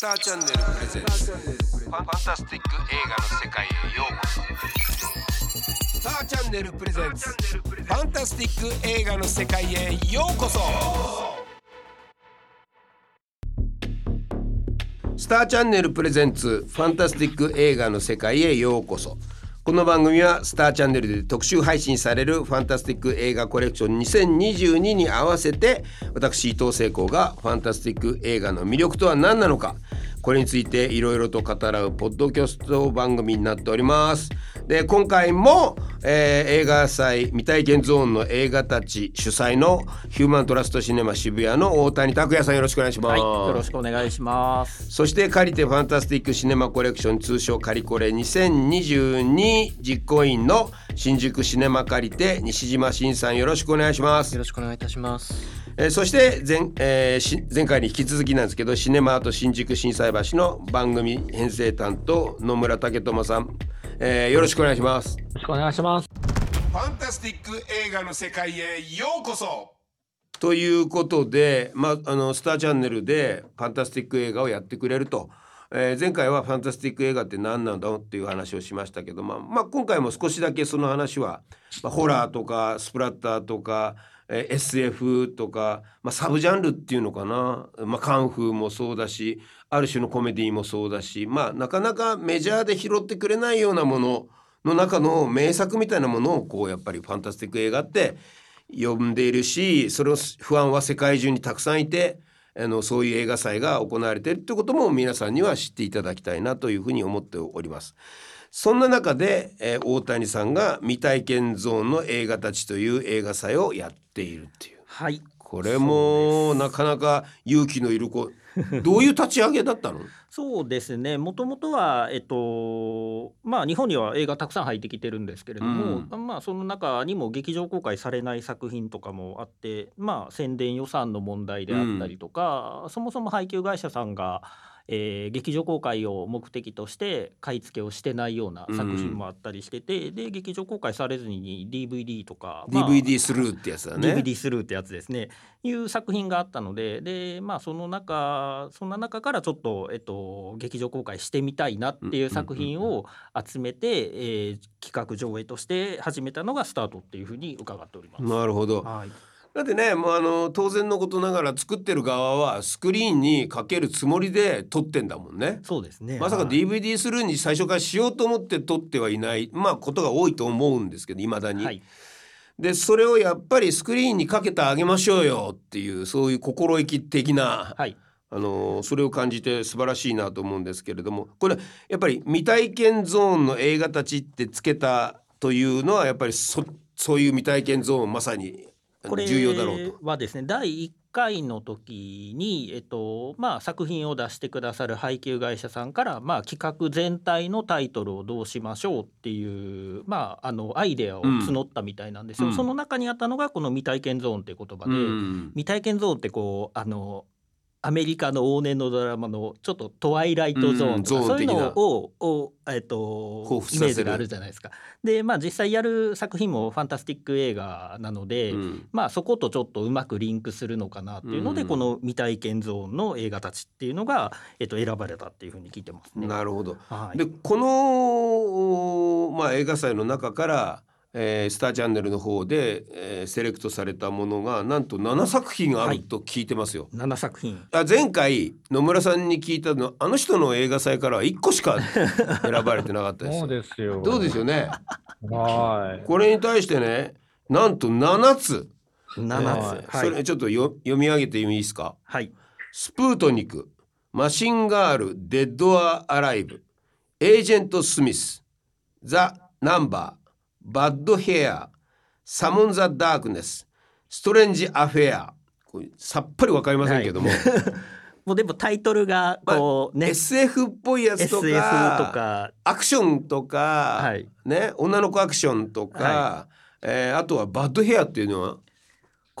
スターチャンネル presents。ファンタスティック映画の世界へようこそ。スターチャンネル presents ファンタスティック映画の世界へようこそ。スターチャンネル presents。ファンタスティック映画の世界へようこそ。この番組はスターチャンネルで特集配信されるファンタスティック映画コレクション2022に合わせて私伊藤聖光がファンタスティック映画の魅力とは何なのか。これについていろいろと語らうポッドキャスト番組になっております。で今回も、えー映画祭未体験ゾーンの映画たち主催のヒューマントラストシネマ渋谷の大谷拓也さんよろしくお願いします、はい、よろしくお願いします。そして借りてファンタスティックシネマコレクション通称カリコレ2022実行委員の新宿シネマ借りて西島真さんよろしくお願いしますよ。ろしくお願いいたします。えーそして前,、えーし前回に引き続きなんですけどシネマアート新宿心斎橋の番組編成担当野村武智さん、えーよろしくお願いします。よろしくお願いします。ファンタスティック映画の世界へようこそということで、まあ、あのスターチャンネルでファンタスティック映画をやってくれると、えー前回はファンタスティック映画って何なんだっていう話をしましたけど、まあまあ、今回も少しだけその話は、まあ、ホラーとかスプラッターとか、えー SF とか、まあ、サブジャンルっていうのかな、まあ、カンフーもそうだしある種のコメディもそうだし、まあ、なかなかメジャーで拾ってくれないようなものの中の名作みたいなものをこうやっぱりファンタスティック映画って呼んでいるしそれを不安は世界中にたくさんいてあのそういう映画祭が行われているということも皆さんには知っていただきたいなというふうに思っております。そんな中で、えー大谷さんが未体験ゾーンの映画たちという映画祭をやっているっていうはい。これもなかなか勇気のいる子 どういう立ち上げだったの？そうですね。もともとはえっとまあ日本には映画たくさん入ってきてるんですけれども、まあその中にも劇場公開されない作品とかもあって、まあ宣伝予算の問題であったりとか、そもそも配給会社さんがえー劇場公開を目的として買い付けをしてないような作品もあったりしてて、で劇場公開されずに DVD とか、まあ DVD スルーってやつだね。DVD スルーってやつですねいう作品があったのででまあその中そんな中からちょっと、えっと、劇場公開してみたいなっていう作品を集めて、えー企画上映として始めたのがスタートっていうふうに伺っております。なるほど。はい、だってねもうあの当然のことながら作ってる側はスクリーンにかけるつもりで撮ってんだもんね。そうですね。まさかはい。DVD スルーに最初からしようと思って撮ってはいないまあことが多いと思うんですけどいまだに。はい。でそれをやっぱりスクリーンにかけてあげましょうよっていうそういう心意気的な、はい。あのそれを感じて素晴らしいなと思うんですけれども。これやっぱり未体験ゾーンの映画たちってつけたというのはやっぱりそそういう未体験ゾーンまさにこれ重要だろうと。はですね第1回の時に、えっとまあ、作品を出してくださる配給会社さんから、まあ、企画全体のタイトルをどうしましょうっていう、まあ、あのアイデアを募ったみたいなんですよ、うん。その中にあったのがこの未体験ゾーンっていう言葉で、うん。未体験ゾーンってこうあのアメリカの往年のドラマのちょっとトワイライトゾーンとか、うんそういうのをを、えっとイメージがあるじゃないですか。でまあ実際やる作品もファンタスティック映画なので、うんまあそことちょっとうまくリンクするのかなっていうので、うんこの未体験ゾーンの映画たちっていうのが、えっと、選ばれたっていうふうに聞いてますね。なるほど。はい、でこの、まあ、映画祭の中から、えースターチャンネルの方で、えーセレクトされたものがなんと7作品あると聞いてますよ。7作品あ前回野村さんに聞いたのあの人の映画祭からは1個しか選ばれてなかったです そう。ですよ。どうですよね？はい。これに対してねなんと7つ、7はいつ。はいそれちょっとよ読み上げてもいいですかはいスプートニクマシンガールデッドアアライブエージェント・スミスザ・ナンバーバッド・ヘアサモン・ザ・ダークネスストレンジ・アフェアこれさっぱりわかりませんけども、もうでもタイトルがこうね、SF っぽいやつとか SF とか。アクションとか、はい。ね、女の子アクションとか、はえーあとはバッドヘアっていうのは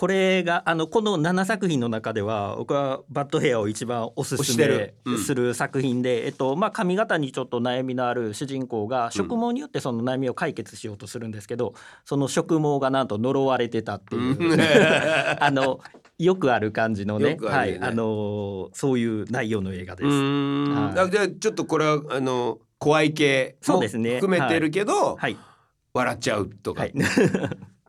これがあのこの7作品の中では僕はバッドヘアを一番おすすめうん。する作品で、えっとまあ、髪型にちょっと悩みのある主人公が植毛によってその悩みを解決しようとするんですけど、その植毛がなんと呪われてたっていう、うん。あのよくある感じのね。ね。はい。あのーそういう内容の映画です。はい。あじゃあちょっとこれはあの怖い系も含めてるけど、はい、笑っちゃうとか、はい、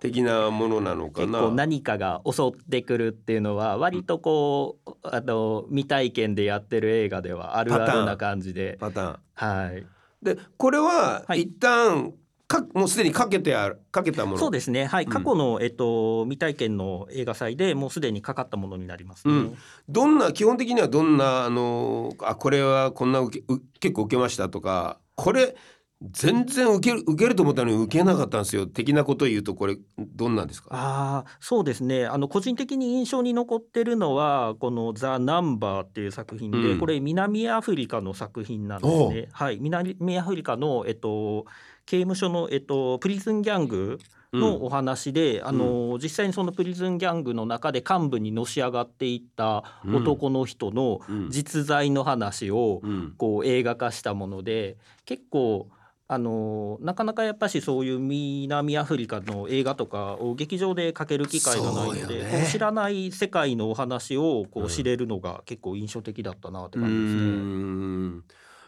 的なものなのかな。結構何かが襲ってくるっていうのは割とこうあの未体験でやってる映画ではあるあるな感じで、パターン。はい、でこれははい一旦かもうすでにかけてあるかけたもの。そうですね、はい、うん過去の、えっと、未体験の映画祭でもうすでにかかったものになりますね。うんどんな基本的にはどんなあのあこれはこんな受けう結構受けましたとかこれ全然受ける受けると思ったのに受けなかったんですよ。的なことを言うとこれどんなんですか？ああそうですね。あの個人的に印象に残ってるのはこの「ザ・ナンバーっていう作品で、うん。これ南アフリカの作品なんですね。はい、南アフリカの、えっと、刑務所の、えっと、プリズンギャングのお話で、あの実際にそのプリズンギャングの中で幹部にのし上がっていった男の人のうん。実在の話をうん。こう映画化したもので結構あのなかなかやっぱしそういう南アフリカの映画とかを劇場でかける機会がないので、ね。知らない世界のお話をこうんう知れるのが結構印象的だったなって感じですね。ん。やっ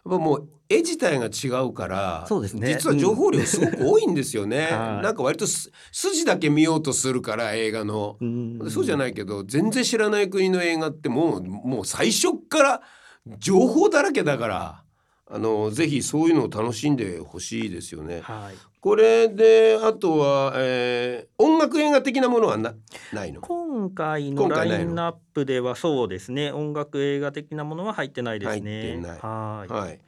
ぱもう絵自体が違うからそうですね。実は情報量すごく多いんですよね、はい。なんか割とす筋だけ見ようとするから映画の、うん。そうじゃないけど全然知らない国の映画ってもうもう最初っから情報だらけだからあのぜひそういうのを楽しんでほしいですよね。はい、これであとは、えー音楽映画的なものはなないの？今回のラインナップではそうですね。音楽映画的なものは入ってないですね。入ってない。はい。はい、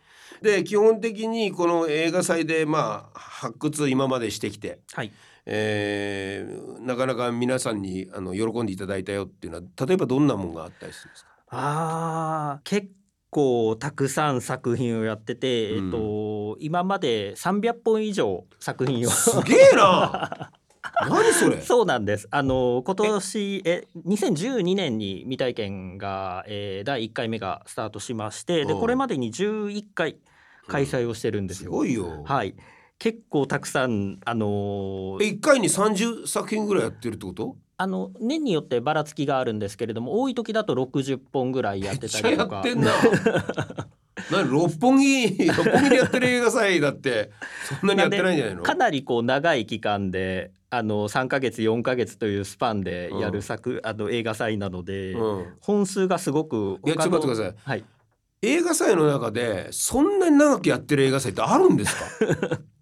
で基本的にこの映画祭でまあ発掘今までしてきて、はい。えーなかなか皆さんにあの喜んでいただいたよっていうのは例えばどんなもんがあったりするんですか？あー結構たくさん作品をやってて、うん。えっと今まで300本以上作品をすげえな。何それ。そうなんです。あの今年え2012年に未体験が、えー第1回目がスタートしましてでうん。これまでに11回開催をしてるんですすよ。ごいよ、はい。結構たくさんあのえ一回に30作品ぐらいやってるってこと？あの年によってばらつきがあるんですけれども多い時だと60本ぐらいやってたりとか。やってんな。何六本木六本木でやってる映画祭だってそんなにやってないんじゃないの？かなりこう長い期間であの3ヶ月4ヶ月というスパンでやる作、あの映画祭なので、うん。本数がすごくいやちょっと待ってください。はい、映画祭の中でそんなに長くやってる映画祭ってあるんですか？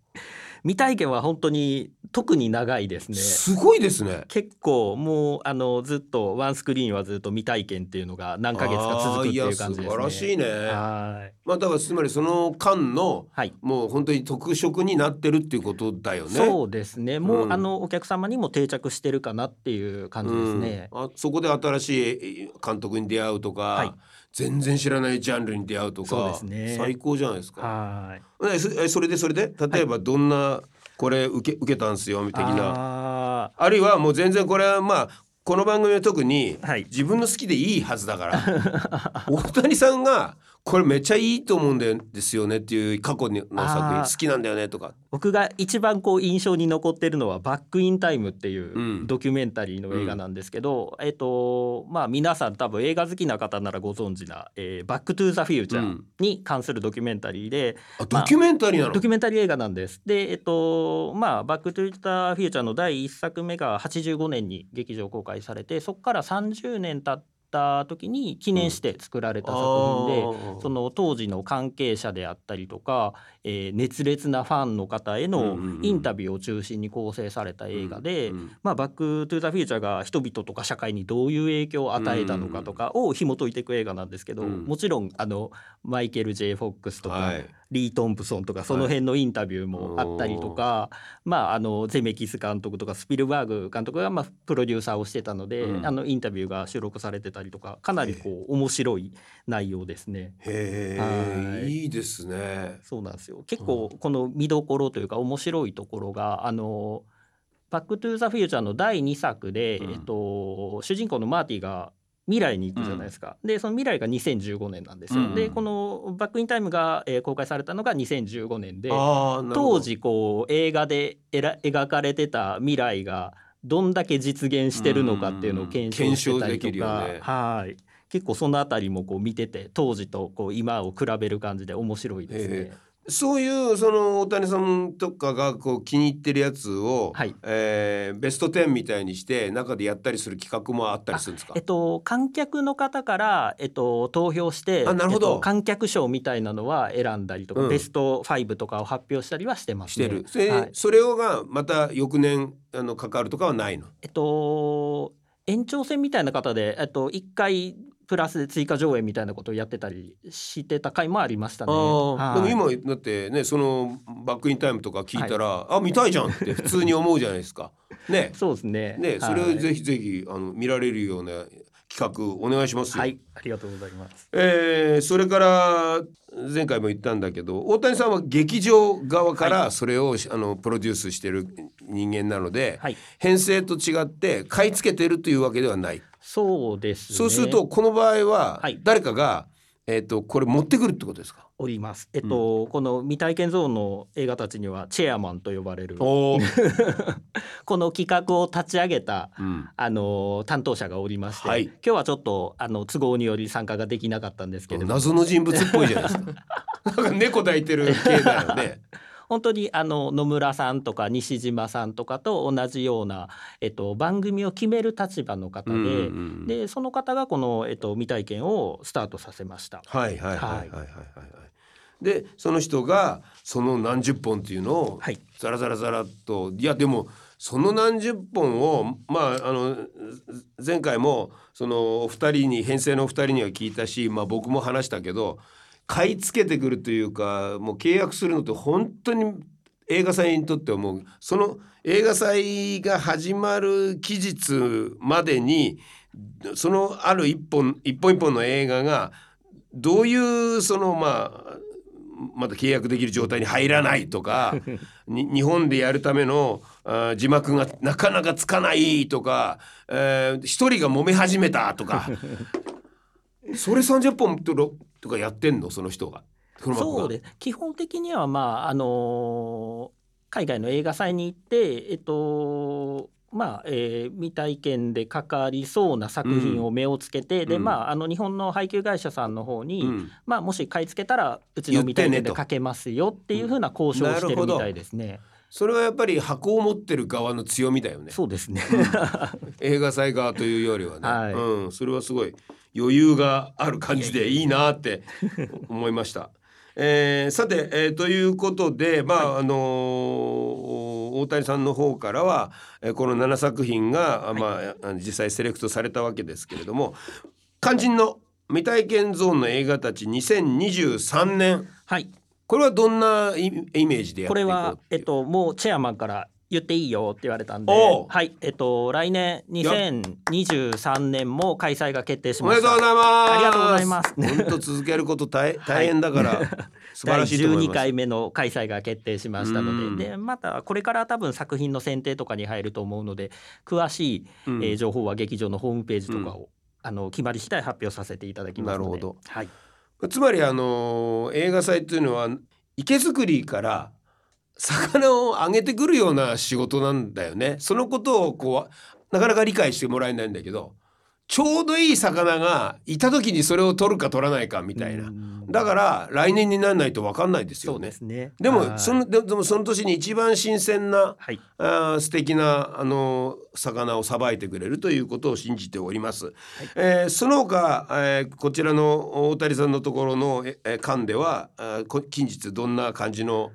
未体験は本当に特に長いですね。すごいですね。結構もうあのずっとワンスクリーンはずっと未体験っていうのが何ヶ月か続くっていう感じですね。素晴らしいね。はい。まあだからつまりその間のはい。もう本当に特色になってるっていうことだよね。そうですね。もう、うん。あのお客様にも定着してるかなっていう感じですね。うん。あそこで新しい監督に出会うとか、はい全然知らないジャンルに出会うとかね。最高じゃないですか。はい。えそれでそれで？例えばどんな、これ受け受けたんすよ的な。ああるいはもう全然これはまあこの番組は特にはい。自分の好きでいいはずだから。大谷さんがこれめっちゃいいと思うんですよねっていう過去の作品。好きなんだよねとか。僕が一番こう印象に残ってるのは「バック・イン・タイム」っていううん。ドキュメンタリーの映画なんですけど、えっとまあ皆さん多分映画好きな方ならご存知な「えーバック・トゥ・ザ・フューチャーうん」に関するドキュメンタリーで、あドキュメンタリーなの、ドキュメンタリー映画なんです。でえっとまあ「バック・トゥ・ザ・フューチャー」の第1作目が85年に劇場公開されてそこから30年経った時に記念して作られた作品で。あーその当時の関係者であったりとか、えー熱烈なファンの方へのインタビューを中心に構成された映画で、うんうんまあ、バック・トゥ・ザ・フューチャーが人々とか社会にどういう影響を与えたのかとかを紐解いていく映画なんですけど、うん。もちろんあのマイケル・ J・ フォックスとか、はい。リー・トンプソンとかその辺のインタビューもあったりとか、まあ、あのゼメキス監督とかスピルバーグ監督がまあプロデューサーをしてたので、うん。あのインタビューが収録されてたりとかかなりこう面白い内容ですね。へえはい。いいですね。そうなんですよ結構この見どころというか面白いところがあの「バック・トゥ・ザ・フューチャー」の第2作で、うん。えっと、主人公のマーティが未来に行くじゃないですか、でその未来が2015年なんですよ、うんでこの「バック・イン・タイムが」えー公開されたのが2015年で当時こう映画でえら描かれてた未来がどんだけ実現してるのかっていうのを検証してたりとか、ねはい。結構そのあたりもこう見てて当時とこう今を比べる感じで面白いですね。えそういうその大谷さんとかがこう気に入ってるやつを、はい。えーベスト10みたいにして中でやったりする企画もあったりするんですか？えっと、観客の方から、えっと、投票してあなるほど。えっと観客賞みたいなのは選んだりとか、うん。ベスト5とかを発表したりはしてますね。してる、それはい。それをがまた翌年あの関わるとかはないの？えっと、延長戦みたいな方で、えっと、1回プラスで追加上映みたいなことをやってたりしてた回もありましたね。でも今だってねそのバックインタイムとか聞いたら、あ見たいじゃんって普通に思うじゃないですか。ねそうですね。ねそれをはいぜひぜひあの見られるような企画お願いしますよ。はい、ありがとうございます。えーそれから前回も言ったんだけど大谷さんは劇場側からそれを、あのプロデュースしてる人間なので、はい、編成と違って買い付けてるというわけではない。そうですね。そうするとこの場合ははい誰かが、えー、とこれ持ってくるってことですか？おります。えっと、この未体験ゾーンの映画たちにはチェアマンと呼ばれるお この企画を立ち上げたうん、あの担当者がおりまして、はい今日はちょっとあの都合により参加ができなかったんですけれども謎の人物っぽいじゃないですか。なんか猫抱いてる系だよね。本当にあの野村さんとか西島さんとかと同じような、えっと、番組を決める立場の方で,、うんうんうんでその方がこの、えっと、未体験をスタートさせました。はいはいはいはいはいはいはい。でその人がその何十本っていうのをはいザラザラザラっといやでもその何十本をまああの前回もそのお二人に編成のお二人には聞いたし、まあ、僕も話したけど買い付けてくるというかもう契約するのって本当に映画祭にとってはもうその映画祭が始まる期日までにそのある一本一本一本の映画がどういうそのまあまだ契約できる状態に入らないとか 日本でやるための字幕がなかなかつかないとかえー一、人が揉め始めたとか。それ30本ととかやってんの？その人が。そうです。基本的にはまああのー海外の映画祭に行ってえっとまあ、えー未体験でかかりそうな作品を目をつけて、でうん。まああの日本の配給会社さんの方に、うん。まあもし買い付けたらうちの未体験でかけますよっていうふうな交渉をしてるみたいですね。それはやっぱり箱を持ってる側の強みだよね。そうですね。映画祭側というよりはね、はいうん、それはすごい余裕がある感じでいいなって思いました。えーさて、えーということで、まああのー大谷さんの方からは、えーこの7作品が、あまあ、実際セレクトされたわけですけれども肝心の未体験ゾーンの映画たち2023年はい。これはどんなイイメージでやっていこれはえっともうチェアマンから言っていいよって言われたんで、おう。はい。えっと来年2023年も開催が決定しおめました。でとうございます。ありがとうございます。本当続けること大 大変だから、素晴第らしいと思い12ます。回目の開催が決定しましたうん。のででまたこれから多分作品の選定とかに入ると思うので詳しい、うん。えー情報は劇場のホームページとかを、あの決まり次第発表させていただきますので。なるほど。はい、つまりあの映画祭っていうのは池作りから魚をあげてくるような仕事なんだよね。そのことをこうなかなか理解してもらえないんだけど、ちょうどいい魚がいた時にそれを取るか取らないかみたいな。うんだから来年にならないと分かんないですよねで。すねではいもそのででもその年に一番新鮮なはいあー素敵なあの魚をさばいてくれるということを信じております。えーその他、えーこちらの大谷さんのところのええー館ではあ近日どんな感じの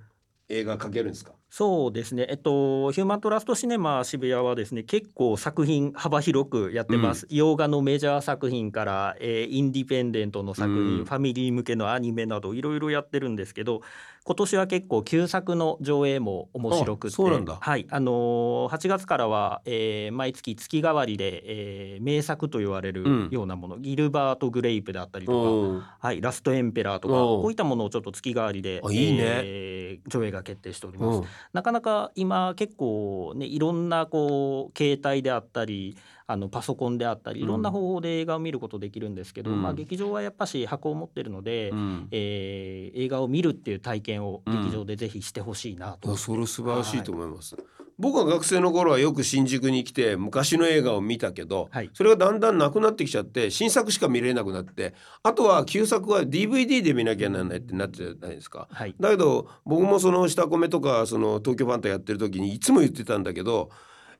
映画描けるんですか？そうですね、えっと、ヒューマントラストシネマ渋谷はですね結構作品幅広くやってます、洋画のメジャー作品から、えーインディペンデントの作品、うん。ファミリー向けのアニメなどいろいろやってるんですけど今年は結構旧作の上映も面白くて。はい。あのー8月からは、えー毎月月替わりで、えー名作と言われるうん。ようなもの、ギルバート・グレイプであったりとか、う。んはい、ラストエンペラーとかこういったものをちょっと月替わりであいいね。えー上映が決定しております。うん。なかなか今結構ねいろんなこう携帯であったりあのパソコンであったりうん。いろんな方法で映画を見ることできるんですけど、うん。まあ、劇場はやっぱし箱を持ってるので、うん。えー映画を見るっていう体験を劇場でぜひしてほしいなと。いやそれ素晴らしいと思います。僕は学生の頃はよく新宿に来て昔の映画を見たけど、はい。それがだんだんなくなってきちゃって新作しか見れなくなってあとは旧作は DVD で見なきゃならないってなってるじゃないですか。はい。だけど僕もその下米とかその東京ファンタやってる時にいつも言ってたんだけど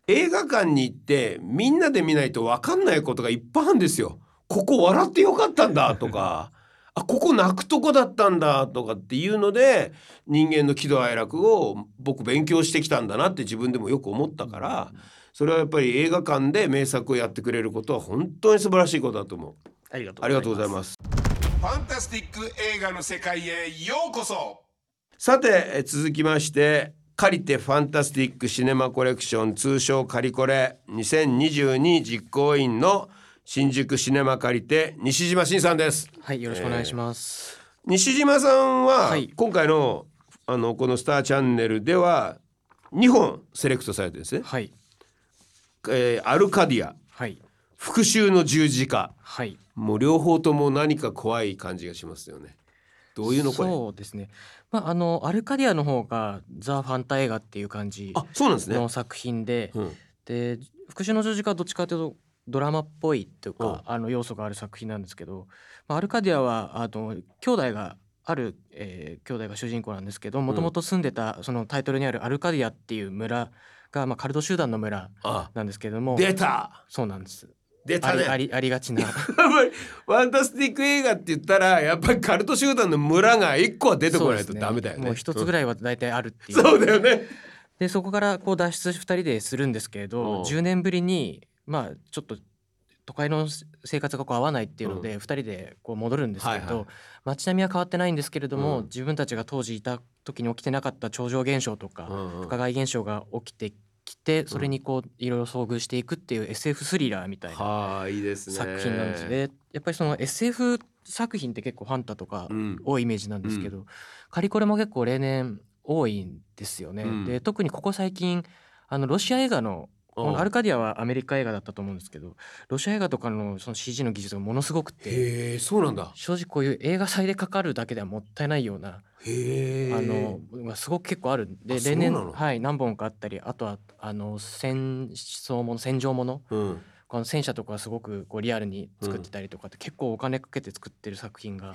映画館に行ってみんなで見ないと分かんないことがいっぱいあるんですよ。ここ笑ってよかったんだとかあここ泣くとこだったんだとかっていうので人間の喜怒哀楽を僕勉強してきたんだなって自分でもよく思ったからそれはやっぱり映画館で名作をやってくれることは本当に素晴らしいことだと思う。ありがとうありがとうございます。ファンタスティック映画の世界へようこそさてえ続きましてカリテファンタスティックシネマコレクション通称カリコレ2022実行委員の新宿シネマカリテ西島真さんです。はい、よろしくお願いします。西島さんははい。今回のあのこのスターチャンネルでは2本セレクトされてるんですね、はい、えーアルカディア。はい、復讐の十字架。はい。もう両方とも何か怖い感じがしますよねどういうのこれ？そうですね。まあ、あのアルカディアの方がザ・ファンタ映画っていう感じあそうなんですね。の作品で、うん。で復讐の十字架はどっちかというとドラマっぽいといううん。か、あの要素がある作品なんですけど、まあ、アルカディアはあの兄弟がある、えー兄弟が主人公なんですけどもともと住んでたそのタイトルにあるアルカディアっていう村が、まあ、カルト集団の村あ。なんですけども出た。そうなんです出たね。ありありがちな。ファンタスティック映画って言ったらやっぱりカルト集団の村が一個は出てこないとダメだよね。もう一つぐらいは大体あるっていう。そうだよね。でそこからこう脱出2人でするんですけれうん。ど10年ぶりにまあちょっと都会の生活がこう合わないっていうので2人でこう戻るんですけはいはい。ど街並みは変わってないんですけれどもうん。自分たちが当時いた時に起きてなかった超常現象とかうんうん。深害現象が起きてきてそれにこういろいろ遭遇していくっていう SF スリラーみたいなはあいいですね。作品なんですね。やっぱりその SF 作品って結構ファンタとかうん多いイメージなんですけど、カリコレも結構例年多いんですよね。うんで特にここ最近あのロシア映画のアルカディアはアメリカ映画だったと思うんですけどロシア映画とかのその CG の技術がものすごくてへえそうなんだ。正直こういう映画祭でかかるだけではもったいないようなへえ。あのまあすごく結構あるんで例年はい何本かあったりあとはあの戦争もの戦場ものうん。この戦車とかはすごくこうリアルに作ってたりとかって結構お金かけて作ってる作品が。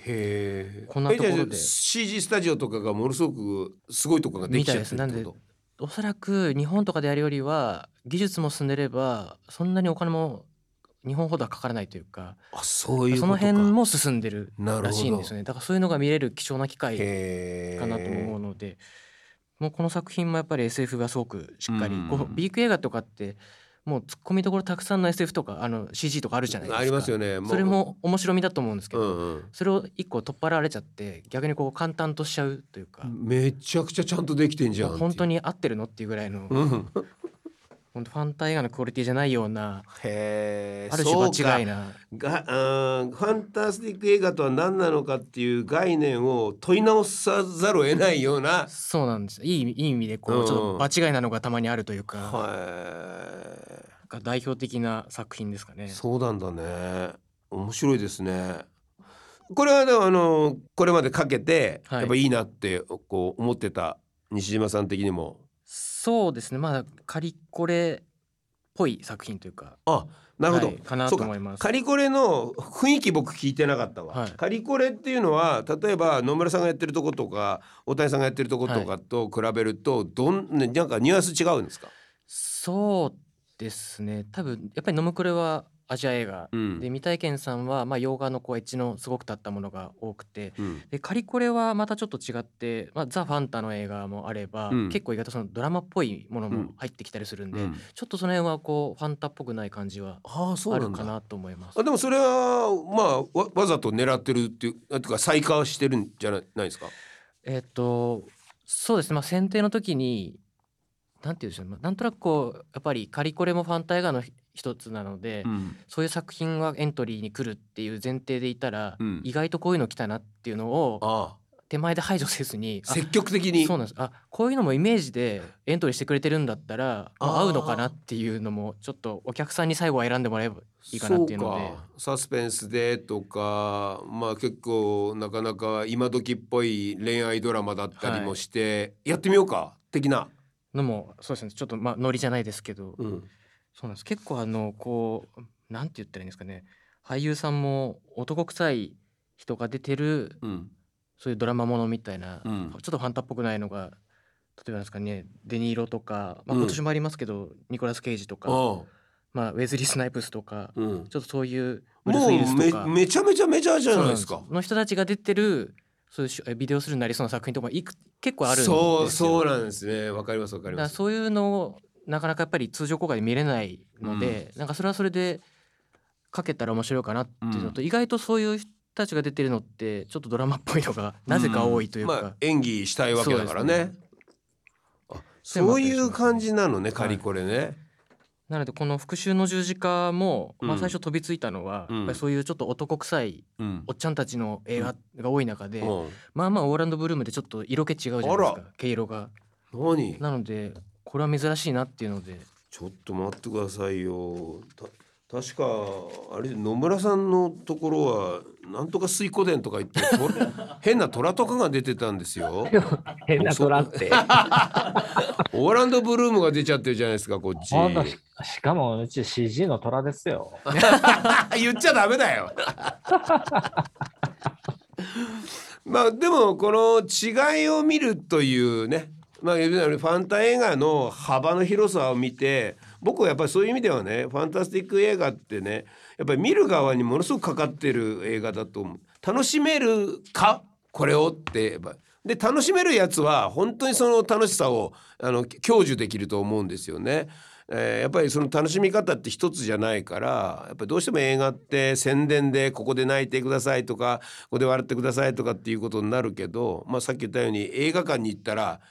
こんなところで CG スタジオとかがものすごくすごいとこができちゃってるってみたいですこおそらく日本とかでやるよりは技術も進んでればそんなにお金も日本ほどはかからないというかと。あそういう。その辺も進んでるらしいんですよねだからそういうのが見れる貴重な機会。かなと思うのでもうこの作品もやっぱり SF がすごくしっかりうんこう B 級映画とかってもう突っ込みどころたくさんの SF とかあの CG とかあるじゃないですかありますよね。うそれ。も面白みだと思うんですけど、うんうん。それを一個取っ払われちゃって逆にこう簡単としちゃうというか、めちゃくちゃちゃんとできてんじゃん。本当に合ってるのっていうぐらいの、うん。本当ファンタ映画のクオリティじゃないようなへえ。ある種場違いながうんファンタスティック映画とは何なのかっていう概念を問い直さざるを得ないような。そうなんですいいいい意味でこうんうちょっと場違いなのがたまにあるというか,、はなんか代表的な作品ですかねい。そうなんだね。面白いですね。これはでもあのこれまでかけてはいやっぱいいなってこう思ってた西島さん的にも。そうですね。まあカリコレっぽい作品というかあなるほど。はいかなと思います。カリコレの雰囲気僕聞いてなかったわ、はい。カリコレっていうのは例えば野村さんがやってるとことか大谷さんがやってるとことかと比べるとどんねなんかニュアンス違うんですか、そうですね。多分やっぱりノムクレはアジア映画、うん。で未体験さんはまあ洋画のこうエッジのすごく立ったものが多くて。うん。でカリコレはまたちょっと違って、まあ、ザ・ファンタの映画もあれば、うん。結構意外とそのドラマっぽいものうん。も入ってきたりするんで、うん。ちょっとその辺はこうファンタっぽくない感じはあるかなと思います。あ。でもそれはまあわわざと狙ってるっていうあとか再化してるんじゃないですか？えっとそうですね、まあ、選定の時になんて言うんでしょう。まあなんとなくこうやっぱりカリコレもファンタ映画のひ一つなので、うん。そういう作品がエントリーに来るっていう前提でいたら、うん。意外とこういうの来たなっていうのをあ手前で排除せずに積極的に。そうなんです。あこういうのもイメージでエントリーしてくれてるんだったら、まあ合うのかなっていうのもちょっとお客さんに最後は選んでもらえばいいかなっていうので。サスペンスでとかまあ結構なかなか今時っぽい恋愛ドラマだったりもして、やってみようか。的な。のもそうですね。ちょっとまあノリじゃないですけど、うんそうなんです。結構あのこうなんて言ったらいいんですかね。俳優さんも男臭い人が出てるうん。そういうドラマものみたいな、うん。ちょっとファンタっぽくないのが例えばですかねデニーロとか、まあ、うん。今年もありますけど、ニコラス・ケイジとか、あまあ、ウェズリー・スナイプスとか、ちょっとそういうブルース・もウィルスうめとかめちゃめちゃメジャーじゃないですか。の人たちが出てるそういうしビデオするになりそうな作品とかいく結構あるんですよ。そうそうなんですね。わかりますわかります。そういうのをなかなかやっぱり通常公開で見れないので、なんかそれはそれでかけたら面白いかなっていうのと、意外とそういう人たちが出てるのってちょっとドラマっぽいのがなぜか多いというか、まあ、演技したいわけだからね。そうですあそういう感じなのねカリコレね、なのでこの「復讐の十字架も」まあ、うん最初飛びついたのは、うん。やっぱりそういうちょっと男臭いうん。おっちゃんたちの映画が多い中で、うん。まあまあオーランド・ブルームでちょっと色気違うじゃないですあか毛色が。何？なのでこれは珍しいなっていうので。ちょっと待ってくださいよ。た確かあれ野村さんのところはなんとか水湖伝とか言ってと 変な虎とかが出てたんですよ。変な虎って。オーランドブルームが出ちゃってるじゃないですかこっち。しかもうち CG の虎ですよ。言っちゃダメだよ。まあでもこの違いを見るというねまあ、ファンタ映画の幅の広さを見て僕はやっぱりそういう意味ではねファンタスティック映画ってねやっぱり見る側にものすごくかかってる映画だと思う。楽しめるか？これをってやっぱで楽しめるやつは本当にその楽しさをあの享受できると思うんですよね。えーやっぱりその楽しみ方って一つじゃないからやっぱりどうしても映画って宣伝でここで泣いてくださいとかここで笑ってくださいとかっていうことになるけど、まあ、さっき言ったように映画館に行ったら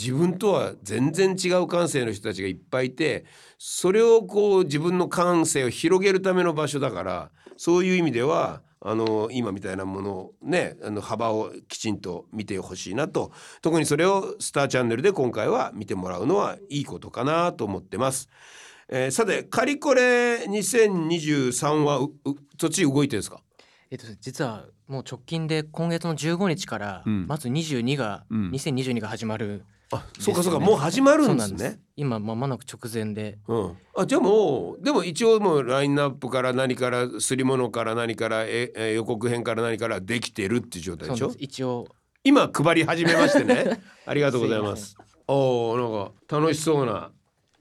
自分とは全然違う感性の人たちがいっぱいいてそれをこう自分の感性を広げるための場所だからそういう意味ではあの今みたいなものをねあの幅をきちんと見てほしいなと。特にそれをスターチャンネルで今回は見てもらうのはいいことかなと思ってます。えーさてカリコレ2023はううそっち動いてるんですか？えっと、実はもう直近で今月の15日から、うん。まず22が、うん。2022が始まるあそうかそうかもう始まるんですね。今まもなく直前で。うん、あじゃあもうでも一応もうラインナップから何からすり物から何からええ予告編から何からできてるっていう状態でしょ？一応。今配り始めましてね。ありがとうございます。おおなんか楽しそうな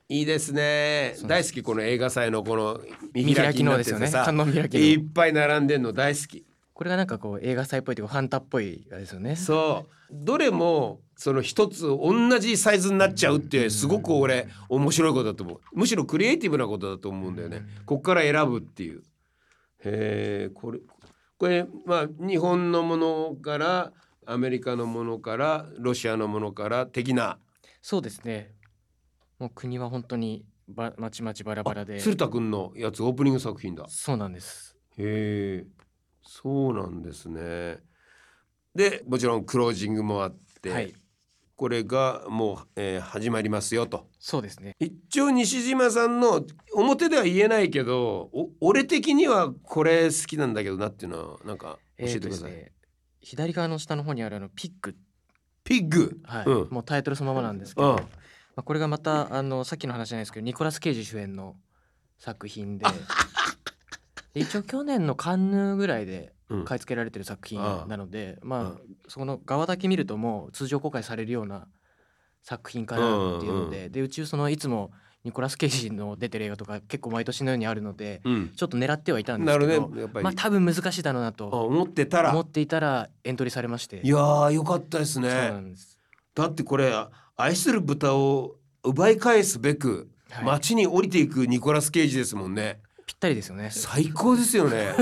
いいですね。大好きこの映画祭のこの見開きのなっててさ。ねいっぱい並んでんの大好きこれがなんかこう映画祭っぽいというかファンタっぽいあれですよね。そう。どれもその一つ同じサイズになっちゃうってすごく俺面白いことだと思う。むしろクリエイティブなことだと思うんだよね。こっから選ぶっていう。へえこれこれまあ日本のものからアメリカのものからロシアのものから的な。そうですね。もう国は本当にばまちまちバラバラあで鶴田君のやつオープニング作品だ。そうなんです。へえそうなんですね。でもちろんクロージングもあって、はい。これがもう、えー始まりますよと。そうですね。一応西島さんの表では言えないけどお俺的にはこれ好きなんだけどなっていうのはなんか教えてください、えーとですね左側の下の方にあるあのピッグ。ピッグ。はい、うん。もうタイトルそのままなんですけど、うん。まあ、これがまたあのさっきの話じゃないですけどニコラス・ケイジ主演の作品でで 一応去年のカンヌぐらいでうん。買い付けられてる作品なので、あまあそこの側だけ見るともう通常公開されるような作品かなっていうので、でうちそのいつもニコラス・ケイジの出てる映画とか結構毎年のようにあるので、うん。ちょっと狙ってはいたんですけど、ね。まあ多分難しいだろうなあと思ってたら。思っていたらエントリーされまして。いやーよかったですね。だってこれ愛する豚を奪い返すべくはい。街に降りていくニコラス・ケイジですもんね。ぴったりですよね。最高ですよね。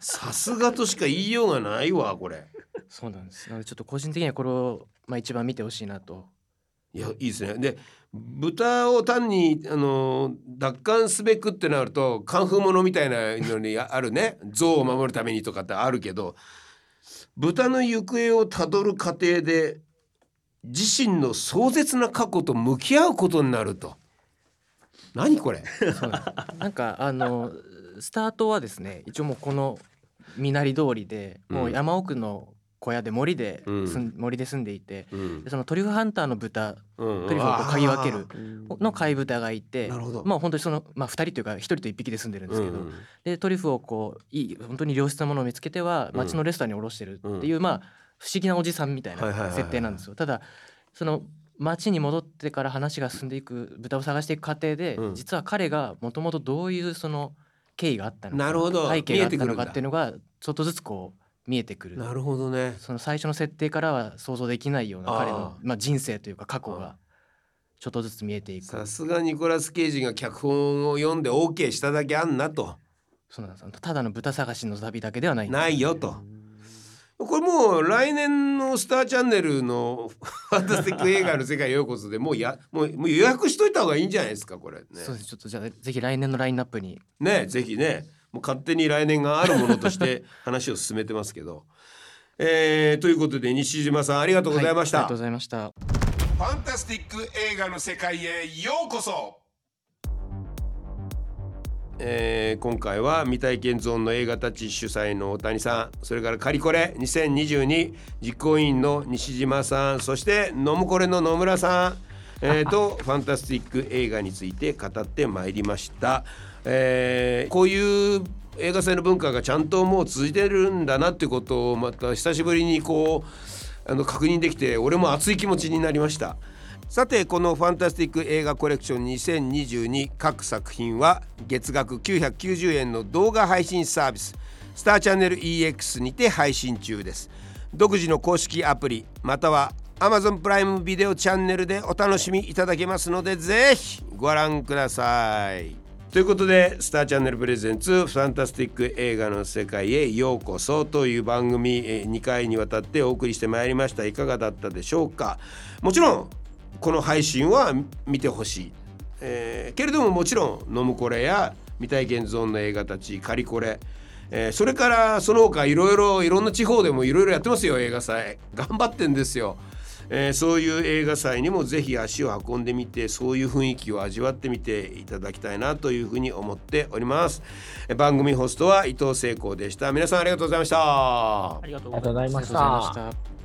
さすがとしか言いようがないわこれ。そうなんです。なのでちょっと個人的にはこれを、まあ、一番見てほしいなと。いやいいですね。で豚を単にあの奪還すべくってなるとカンフーものみたいなのにあるね。象を守るためにとかってあるけど豚の行方をたどる過程で自身の壮絶な過去と向き合うことになると何これ？なんかあのスタートはですね一応もうこの身なり通りで、もう山奥の小屋で森で、うん。森で住んでいてうん。でそのトリュフハンターの豚うん。トリュフをこう嗅ぎ分けるあの飼い豚がいてまあ本当にその、まあ、2人というか1人と1匹で住んでるんですけど、うんでトリュフをこういい本当に良質なものを見つけてはうん。町のレストランに卸してるっていう、まあ不思議なおじさんみたいはいはいはいはない。設定なんですよ。ただその町に戻ってから話が進んでいく豚を探していく過程で、うん。実は彼がもともとどういうその経緯があったのかなるほど。背景があったのかっていうのがちょっとずつこう見えてくる。なるほどねその最初の設定からは想像できないような彼あのまあ、人生というか過去あがちょっとずつ見えていく。さすがニコラス・ケイジが脚本を読んで OK しただけあんなと。そうなんですただの豚探しの旅だけではない。ないよとこれもう来年の「スターチャンネル」の 「ファンタスティック映画の世界へようこそ」でもうやもうもう予約しといた方がいいんじゃないですかこれね。そうです。ちょっとじゃあぜひ来年のラインナップに。ねぜひね。もう勝手に来年があるものとして 話を進めてますけど。えー、ということで西島さんありがとうございました。はありがとうございました。ファンタスティック映画の世界へようこそえー今回は未体験ゾーンの映画たち主催の大谷さんそれからカリコレ2022実行委員の西島さんそしてノムコレの野村さん、えー とファンタスティック映画について語ってまいりました、えーこういう映画祭の文化がちゃんともう続いてるんだなっていうことをまた久しぶりにこうあの確認できて俺も熱い気持ちになりましたさてこの「ファンタスティック映画コレクション2022」各作品は月額990円の動画配信サービススターチャンネル EX にて配信中です。独自の公式アプリまたは Amazon プライムビデオチャンネルでお楽しみいただけますのでぜひご覧ください。ということで「スターチャンネルプレゼンツファンタスティック映画の世界へようこそ」という番組2回にわたってお送りしてまいりました。いかがだったでしょうか？もちろんこの配信は見てほしい、えーけれどももちろん「ノムコレ」や未体験ゾーンの映画たち「カリコレ」えーそれからその他いろいろいろんな地方でもいろいろやってますよ映画祭。頑張ってんですよ、えーそういう映画祭にもぜひ足を運んでみてそういう雰囲気を味わってみていただきたいなというふうに思っております。えー番組ホストは伊藤聖光でした。皆さんありがとうございました。ありがとうございまし。た